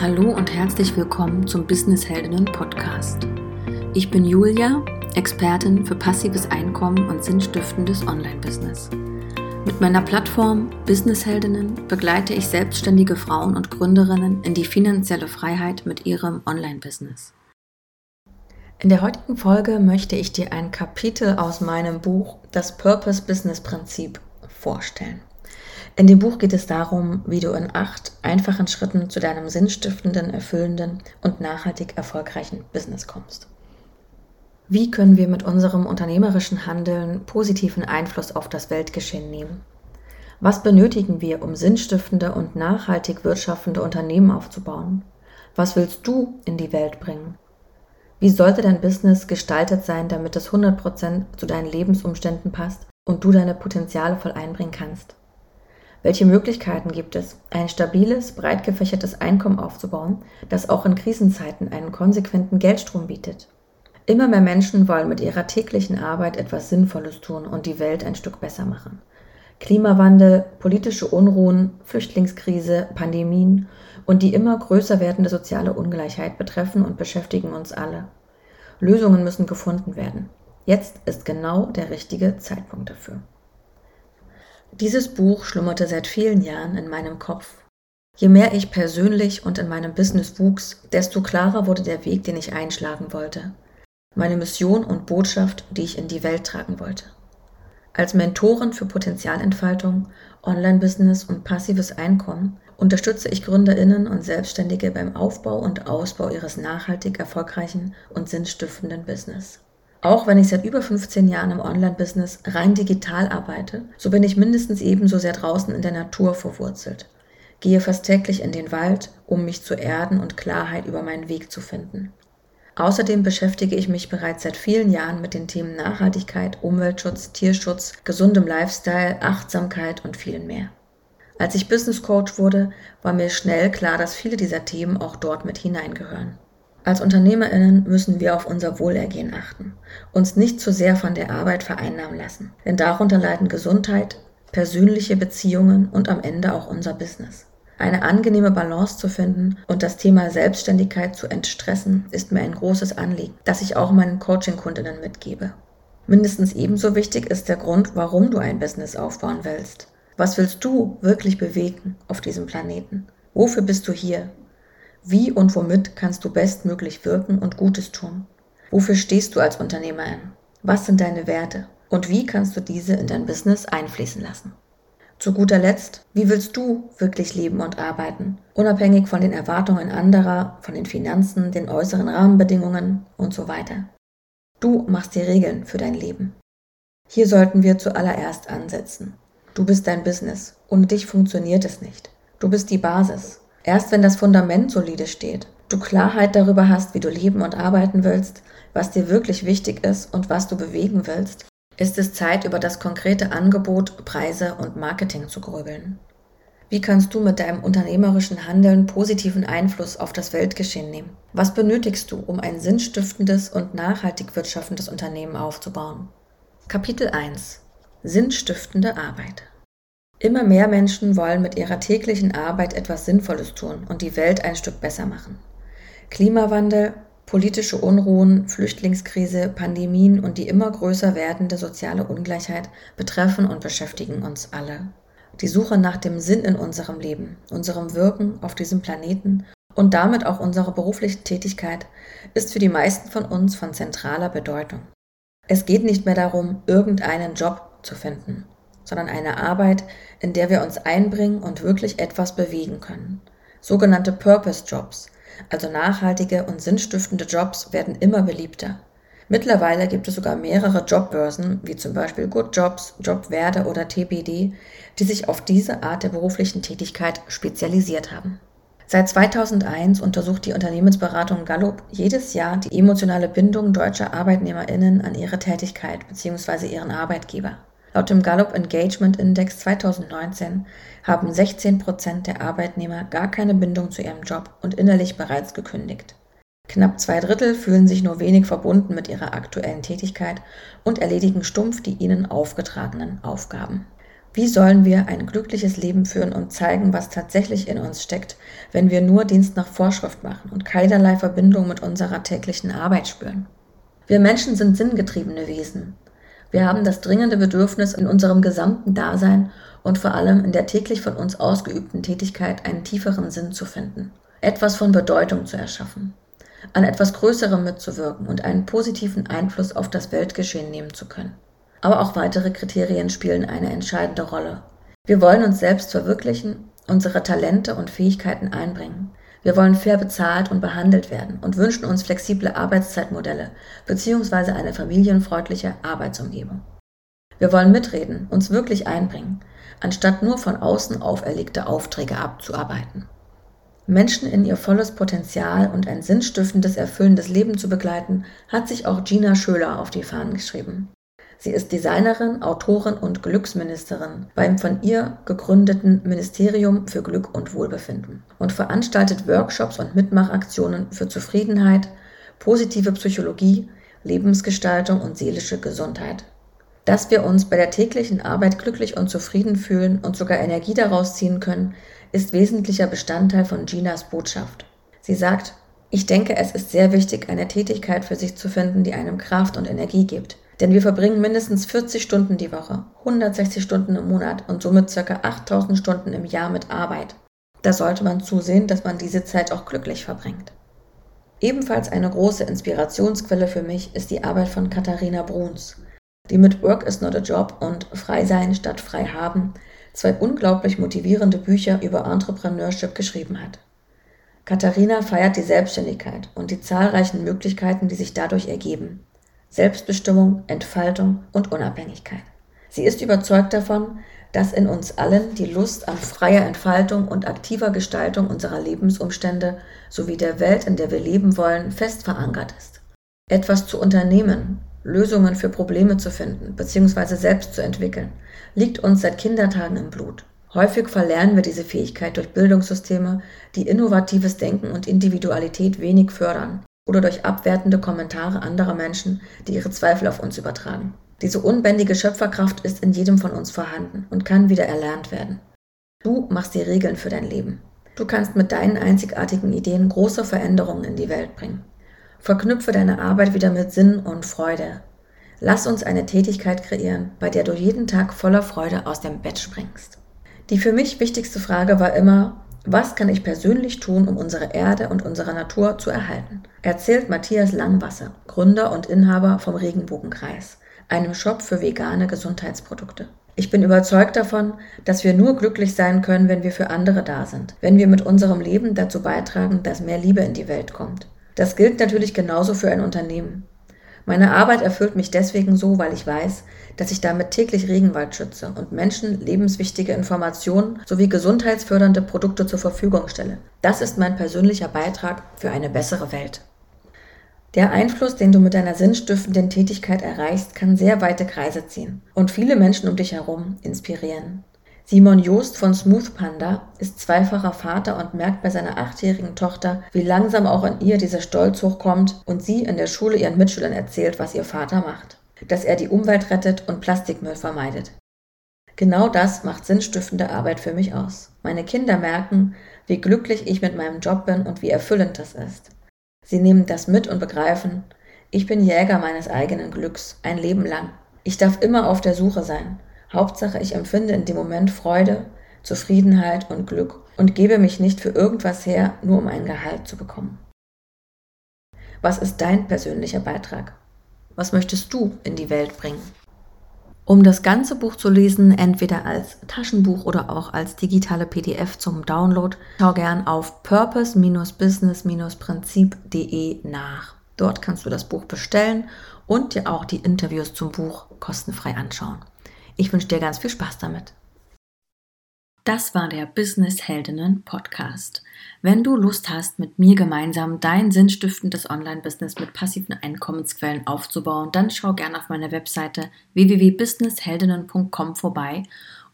Hallo und herzlich willkommen zum Business Heldinnen Podcast. Ich bin Julia, Expertin für passives Einkommen und sinnstiftendes Online-Business. Mit meiner Plattform Business Heldinnen begleite ich selbstständige Frauen und Gründerinnen in die finanzielle Freiheit mit ihrem Online-Business. In der heutigen Folge möchte ich dir ein Kapitel aus meinem Buch Das Purpose Business Prinzip vorstellen. In dem Buch geht es darum, wie du in acht einfachen Schritten zu deinem sinnstiftenden, erfüllenden und nachhaltig erfolgreichen Business kommst. Wie können wir mit unserem unternehmerischen Handeln positiven Einfluss auf das Weltgeschehen nehmen? Was benötigen wir, um sinnstiftende und nachhaltig wirtschaftende Unternehmen aufzubauen? Was willst du in die Welt bringen? Wie sollte dein Business gestaltet sein, damit es 100% zu deinen Lebensumständen passt und du deine Potenziale voll einbringen kannst? Welche Möglichkeiten gibt es, ein stabiles, breit gefächertes Einkommen aufzubauen, das auch in Krisenzeiten einen konsequenten Geldstrom bietet? Immer mehr Menschen wollen mit ihrer täglichen Arbeit etwas Sinnvolles tun und die Welt ein Stück besser machen. Klimawandel, politische Unruhen, Flüchtlingskrise, Pandemien und die immer größer werdende soziale Ungleichheit betreffen und beschäftigen uns alle. Lösungen müssen gefunden werden. Jetzt ist genau der richtige Zeitpunkt dafür. Dieses Buch schlummerte seit vielen Jahren in meinem Kopf. Je mehr ich persönlich und in meinem Business wuchs, desto klarer wurde der Weg, den ich einschlagen wollte. Meine Mission und Botschaft, die ich in die Welt tragen wollte. Als Mentorin für Potenzialentfaltung, Online-Business und passives Einkommen unterstütze ich Gründerinnen und Selbstständige beim Aufbau und Ausbau ihres nachhaltig erfolgreichen und sinnstiftenden Business. Auch wenn ich seit über 15 Jahren im Online-Business rein digital arbeite, so bin ich mindestens ebenso sehr draußen in der Natur verwurzelt. Gehe fast täglich in den Wald, um mich zu erden und Klarheit über meinen Weg zu finden. Außerdem beschäftige ich mich bereits seit vielen Jahren mit den Themen Nachhaltigkeit, Umweltschutz, Tierschutz, gesundem Lifestyle, Achtsamkeit und vielen mehr. Als ich Business Coach wurde, war mir schnell klar, dass viele dieser Themen auch dort mit hineingehören. Als Unternehmerinnen müssen wir auf unser Wohlergehen achten, uns nicht zu sehr von der Arbeit vereinnahmen lassen, denn darunter leiden Gesundheit, persönliche Beziehungen und am Ende auch unser Business. Eine angenehme Balance zu finden und das Thema Selbstständigkeit zu entstressen, ist mir ein großes Anliegen, das ich auch meinen Coaching-Kundinnen mitgebe. Mindestens ebenso wichtig ist der Grund, warum du ein Business aufbauen willst. Was willst du wirklich bewegen auf diesem Planeten? Wofür bist du hier? Wie und womit kannst du bestmöglich wirken und Gutes tun? Wofür stehst du als Unternehmerin? Was sind deine Werte? Und wie kannst du diese in dein Business einfließen lassen? Zu guter Letzt, wie willst du wirklich leben und arbeiten? Unabhängig von den Erwartungen anderer, von den Finanzen, den äußeren Rahmenbedingungen und so weiter. Du machst die Regeln für dein Leben. Hier sollten wir zuallererst ansetzen. Du bist dein Business. Ohne dich funktioniert es nicht. Du bist die Basis. Erst wenn das Fundament solide steht, du Klarheit darüber hast, wie du leben und arbeiten willst, was dir wirklich wichtig ist und was du bewegen willst, ist es Zeit, über das konkrete Angebot, Preise und Marketing zu grübeln. Wie kannst du mit deinem unternehmerischen Handeln positiven Einfluss auf das Weltgeschehen nehmen? Was benötigst du, um ein sinnstiftendes und nachhaltig wirtschaftendes Unternehmen aufzubauen? Kapitel 1 Sinnstiftende Arbeit Immer mehr Menschen wollen mit ihrer täglichen Arbeit etwas Sinnvolles tun und die Welt ein Stück besser machen. Klimawandel, politische Unruhen, Flüchtlingskrise, Pandemien und die immer größer werdende soziale Ungleichheit betreffen und beschäftigen uns alle. Die Suche nach dem Sinn in unserem Leben, unserem Wirken auf diesem Planeten und damit auch unserer beruflichen Tätigkeit ist für die meisten von uns von zentraler Bedeutung. Es geht nicht mehr darum, irgendeinen Job zu finden, sondern eine Arbeit, in der wir uns einbringen und wirklich etwas bewegen können. Sogenannte Purpose Jobs, also nachhaltige und sinnstiftende Jobs, werden immer beliebter. Mittlerweile gibt es sogar mehrere Jobbörsen, wie zum Beispiel Good Jobs, Jobwerde oder TBD, die sich auf diese Art der beruflichen Tätigkeit spezialisiert haben. Seit 2001 untersucht die Unternehmensberatung Gallup jedes Jahr die emotionale Bindung deutscher Arbeitnehmerinnen an ihre Tätigkeit bzw. ihren Arbeitgeber. Laut dem Gallup Engagement Index 2019 haben 16 Prozent der Arbeitnehmer gar keine Bindung zu ihrem Job und innerlich bereits gekündigt. Knapp zwei Drittel fühlen sich nur wenig verbunden mit ihrer aktuellen Tätigkeit und erledigen stumpf die ihnen aufgetragenen Aufgaben. Wie sollen wir ein glückliches Leben führen und zeigen, was tatsächlich in uns steckt, wenn wir nur Dienst nach Vorschrift machen und keinerlei Verbindung mit unserer täglichen Arbeit spüren? Wir Menschen sind sinngetriebene Wesen. Wir haben das dringende Bedürfnis, in unserem gesamten Dasein und vor allem in der täglich von uns ausgeübten Tätigkeit einen tieferen Sinn zu finden, etwas von Bedeutung zu erschaffen, an etwas Größerem mitzuwirken und einen positiven Einfluss auf das Weltgeschehen nehmen zu können. Aber auch weitere Kriterien spielen eine entscheidende Rolle. Wir wollen uns selbst verwirklichen, unsere Talente und Fähigkeiten einbringen. Wir wollen fair bezahlt und behandelt werden und wünschen uns flexible Arbeitszeitmodelle bzw. eine familienfreundliche Arbeitsumgebung. Wir wollen mitreden, uns wirklich einbringen, anstatt nur von außen auferlegte Aufträge abzuarbeiten. Menschen in ihr volles Potenzial und ein sinnstiftendes, erfüllendes Leben zu begleiten, hat sich auch Gina Schöler auf die Fahnen geschrieben. Sie ist Designerin, Autorin und Glücksministerin beim von ihr gegründeten Ministerium für Glück und Wohlbefinden und veranstaltet Workshops und Mitmachaktionen für Zufriedenheit, positive Psychologie, Lebensgestaltung und seelische Gesundheit. Dass wir uns bei der täglichen Arbeit glücklich und zufrieden fühlen und sogar Energie daraus ziehen können, ist wesentlicher Bestandteil von Ginas Botschaft. Sie sagt, ich denke, es ist sehr wichtig, eine Tätigkeit für sich zu finden, die einem Kraft und Energie gibt, denn wir verbringen mindestens 40 Stunden die Woche, 160 Stunden im Monat und somit ca. 8000 Stunden im Jahr mit Arbeit. Da sollte man zusehen, dass man diese Zeit auch glücklich verbringt. Ebenfalls eine große Inspirationsquelle für mich ist die Arbeit von Katharina Bruns, die mit Work is not a Job und Frei sein statt frei haben zwei unglaublich motivierende Bücher über Entrepreneurship geschrieben hat. Katharina feiert die Selbstständigkeit und die zahlreichen Möglichkeiten, die sich dadurch ergeben. Selbstbestimmung, Entfaltung und Unabhängigkeit. Sie ist überzeugt davon, dass in uns allen die Lust an freier Entfaltung und aktiver Gestaltung unserer Lebensumstände sowie der Welt, in der wir leben wollen, fest verankert ist. Etwas zu unternehmen, Lösungen für Probleme zu finden bzw. selbst zu entwickeln, liegt uns seit Kindertagen im Blut. Häufig verlernen wir diese Fähigkeit durch Bildungssysteme, die innovatives Denken und Individualität wenig fördern oder durch abwertende Kommentare anderer Menschen, die ihre Zweifel auf uns übertragen. Diese unbändige Schöpferkraft ist in jedem von uns vorhanden und kann wieder erlernt werden. Du machst die Regeln für dein Leben. Du kannst mit deinen einzigartigen Ideen große Veränderungen in die Welt bringen. Verknüpfe deine Arbeit wieder mit Sinn und Freude. Lass uns eine Tätigkeit kreieren, bei der du jeden Tag voller Freude aus dem Bett springst. Die für mich wichtigste Frage war immer, was kann ich persönlich tun, um unsere Erde und unsere Natur zu erhalten? Erzählt Matthias Langwasser, Gründer und Inhaber vom Regenbogenkreis, einem Shop für vegane Gesundheitsprodukte. Ich bin überzeugt davon, dass wir nur glücklich sein können, wenn wir für andere da sind, wenn wir mit unserem Leben dazu beitragen, dass mehr Liebe in die Welt kommt. Das gilt natürlich genauso für ein Unternehmen. Meine Arbeit erfüllt mich deswegen so, weil ich weiß, dass ich damit täglich Regenwald schütze und Menschen lebenswichtige Informationen sowie gesundheitsfördernde Produkte zur Verfügung stelle. Das ist mein persönlicher Beitrag für eine bessere Welt. Der Einfluss, den du mit deiner sinnstiftenden Tätigkeit erreichst, kann sehr weite Kreise ziehen und viele Menschen um dich herum inspirieren. Simon Joost von Smooth Panda ist zweifacher Vater und merkt bei seiner achtjährigen Tochter, wie langsam auch in ihr dieser Stolz hochkommt und sie in der Schule ihren Mitschülern erzählt, was ihr Vater macht. Dass er die Umwelt rettet und Plastikmüll vermeidet. Genau das macht sinnstiftende Arbeit für mich aus. Meine Kinder merken, wie glücklich ich mit meinem Job bin und wie erfüllend das ist. Sie nehmen das mit und begreifen, ich bin Jäger meines eigenen Glücks, ein Leben lang. Ich darf immer auf der Suche sein. Hauptsache, ich empfinde in dem Moment Freude, Zufriedenheit und Glück und gebe mich nicht für irgendwas her, nur um ein Gehalt zu bekommen. Was ist dein persönlicher Beitrag? Was möchtest du in die Welt bringen? Um das ganze Buch zu lesen, entweder als Taschenbuch oder auch als digitale PDF zum Download, schau gern auf purpose-business-prinzip.de nach. Dort kannst du das Buch bestellen und dir auch die Interviews zum Buch kostenfrei anschauen. Ich wünsche dir ganz viel Spaß damit. Das war der Business Heldinnen Podcast. Wenn du Lust hast, mit mir gemeinsam dein sinnstiftendes Online-Business mit passiven Einkommensquellen aufzubauen, dann schau gerne auf meiner Webseite www.businessheldinnen.com vorbei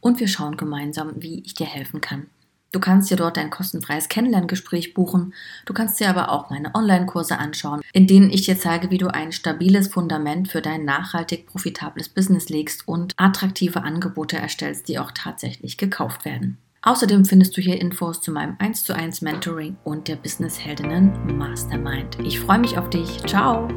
und wir schauen gemeinsam, wie ich dir helfen kann. Du kannst dir dort ein kostenfreies Kennenlerngespräch buchen. Du kannst dir aber auch meine Online-Kurse anschauen, in denen ich dir zeige, wie du ein stabiles Fundament für dein nachhaltig profitables Business legst und attraktive Angebote erstellst, die auch tatsächlich gekauft werden. Außerdem findest du hier Infos zu meinem 1 zu 1 Mentoring und der Business Heldinnen Mastermind. Ich freue mich auf dich. Ciao!